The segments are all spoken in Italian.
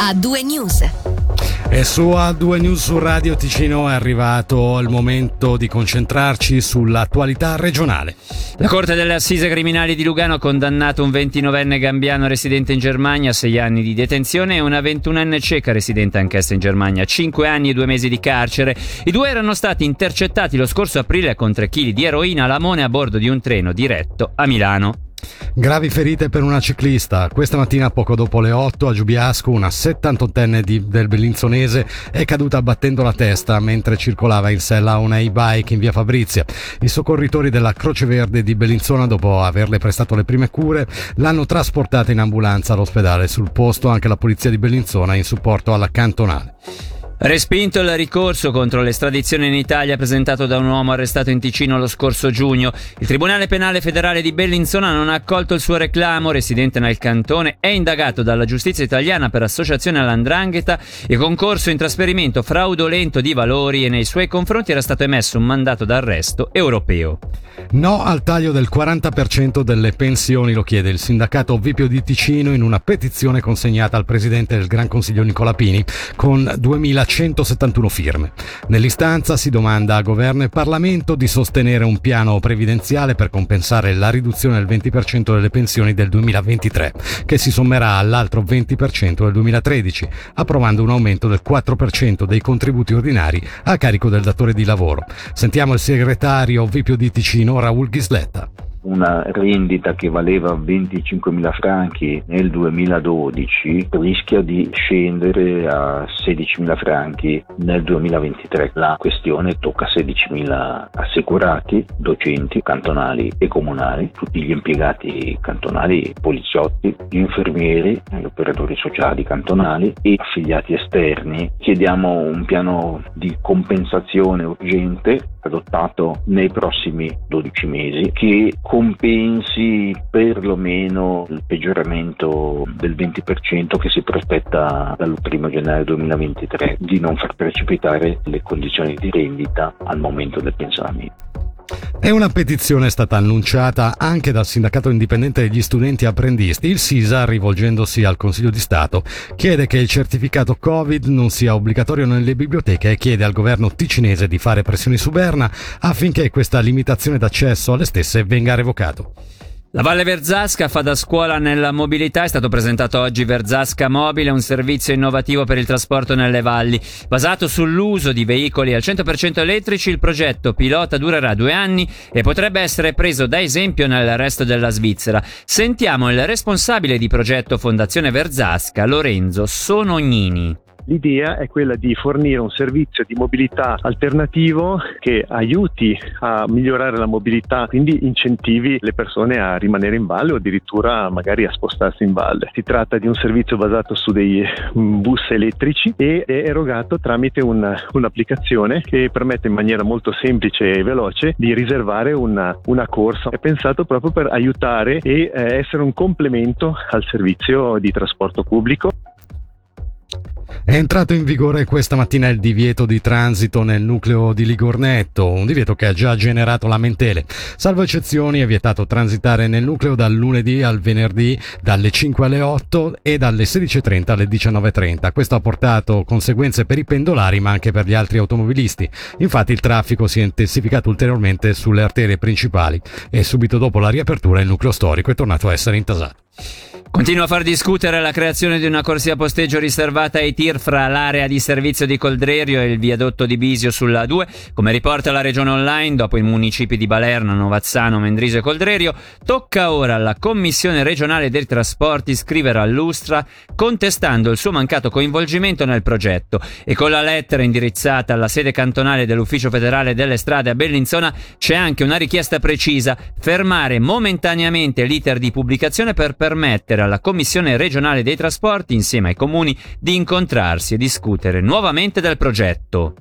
A2 News. E su A2 News su Radio Ticino è arrivato il momento di concentrarci sull'attualità regionale. La Corte delle Assise Criminali di Lugano ha condannato un 29enne gambiano residente in Germania a 6 anni di detenzione e una 21enne ceca residente anch'essa in Germania a 5 anni e 2 mesi di carcere. I due erano stati intercettati lo scorso aprile con 3 kg di eroina a Lamone a bordo di un treno diretto a Milano. Gravi ferite per una ciclista. Questa mattina, poco dopo le 8, a Giubiasco, una 78enne di, del Bellinzonese è caduta battendo la testa mentre circolava in sella a una e-bike in via Fabrizia. I soccorritori della Croce Verde di Bellinzona, dopo averle prestato le prime cure, l'hanno trasportata in ambulanza all'ospedale. Sul posto anche la polizia di Bellinzona in supporto alla cantonale. Respinto il ricorso contro l'estradizione in Italia presentato da un uomo arrestato in Ticino lo scorso giugno. Il Tribunale Penale Federale di Bellinzona non ha accolto il suo reclamo, residente nel cantone, è indagato dalla giustizia italiana per associazione all'andrangheta e concorso in trasferimento fraudolento di valori e nei suoi confronti era stato emesso un mandato d'arresto europeo. No al taglio del 40% delle pensioni, lo chiede il sindacato Vipio di Ticino in una petizione consegnata al presidente del Gran Consiglio Nicola Pini con 2171 firme. Nell'istanza si domanda a governo e Parlamento di sostenere un piano previdenziale per compensare la riduzione del 20% delle pensioni del 2023, che si sommerà all'altro 20% del 2013, approvando un aumento del 4% dei contributi ordinari a carico del datore di lavoro. Sentiamo il segretario Vipio di Ticino Raul Ghisletta una rendita che valeva 25.000 franchi nel 2012 rischia di scendere a 16.000 franchi nel 2023. La questione tocca 16.000 assicurati, docenti cantonali e comunali, tutti gli impiegati cantonali, poliziotti, gli infermieri, gli operatori sociali cantonali e affiliati esterni. Chiediamo un piano di compensazione urgente adottato nei prossimi 12 mesi che compensi perlomeno il peggioramento del 20% che si prospetta dal 1 gennaio 2023 di non far precipitare le condizioni di rendita al momento del pensionamento. E una petizione è stata annunciata anche dal Sindacato Indipendente degli Studenti Apprendisti. Il SISA, rivolgendosi al Consiglio di Stato, chiede che il certificato Covid non sia obbligatorio nelle biblioteche e chiede al governo ticinese di fare pressioni su Berna affinché questa limitazione d'accesso alle stesse venga revocato. La Valle Verzasca fa da scuola nella mobilità, è stato presentato oggi Verzasca Mobile, un servizio innovativo per il trasporto nelle valli. Basato sull'uso di veicoli al 100% elettrici, il progetto pilota durerà due anni e potrebbe essere preso da esempio nel resto della Svizzera. Sentiamo il responsabile di progetto Fondazione Verzasca, Lorenzo Sonognini. L'idea è quella di fornire un servizio di mobilità alternativo che aiuti a migliorare la mobilità, quindi incentivi le persone a rimanere in valle o addirittura magari a spostarsi in valle. Si tratta di un servizio basato su dei mm, bus elettrici e è erogato tramite una, un'applicazione che permette in maniera molto semplice e veloce di riservare una, una corsa. È pensato proprio per aiutare e eh, essere un complemento al servizio di trasporto pubblico. È entrato in vigore questa mattina il divieto di transito nel nucleo di Ligornetto, un divieto che ha già generato lamentele. Salvo eccezioni è vietato transitare nel nucleo dal lunedì al venerdì dalle 5 alle 8 e dalle 16.30 alle 19.30. Questo ha portato conseguenze per i pendolari ma anche per gli altri automobilisti. Infatti il traffico si è intensificato ulteriormente sulle arterie principali e subito dopo la riapertura il nucleo storico è tornato a essere intasato. Continua a far discutere la creazione di una corsia posteggio riservata ai tir fra l'area di servizio di Coldrerio e il viadotto di Bisio sulla 2. Come riporta la regione online, dopo i municipi di Balerno, Novazzano, Mendriso e Coldrerio, tocca ora alla Commissione regionale dei trasporti scrivere all'Ustra contestando il suo mancato coinvolgimento nel progetto e con la lettera indirizzata alla sede cantonale dell'Ufficio federale delle strade a Bellinzona c'è anche una richiesta precisa, fermare momentaneamente l'iter di pubblicazione per permettere chiedere alla Commissione regionale dei trasporti, insieme ai comuni, di incontrarsi e discutere nuovamente del progetto.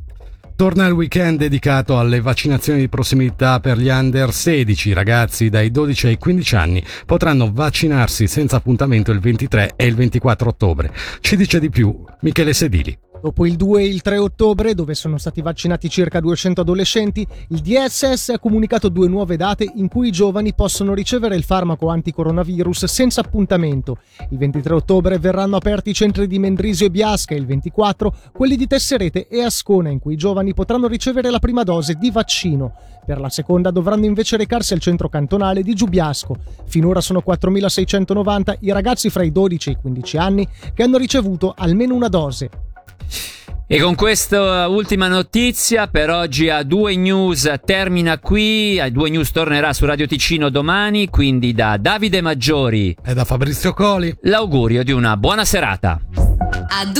Torna il weekend dedicato alle vaccinazioni di prossimità per gli under 16. Ragazzi dai 12 ai 15 anni potranno vaccinarsi senza appuntamento il 23 e il 24 ottobre. Ci dice di più Michele Sedili. Dopo il 2 e il 3 ottobre, dove sono stati vaccinati circa 200 adolescenti, il DSS ha comunicato due nuove date in cui i giovani possono ricevere il farmaco anticoronavirus senza appuntamento. Il 23 ottobre verranno aperti i centri di Mendrisio e Biasca e il 24 quelli di Tesserete e Ascona, in cui i giovani potranno ricevere la prima dose di vaccino. Per la seconda dovranno invece recarsi al centro cantonale di Giubiasco. Finora sono 4.690 i ragazzi fra i 12 e i 15 anni che hanno ricevuto almeno una dose. E con questa ultima notizia per oggi a Due News termina qui, a Due News tornerà su Radio Ticino domani, quindi da Davide Maggiori e da Fabrizio Coli l'augurio di una buona serata. A due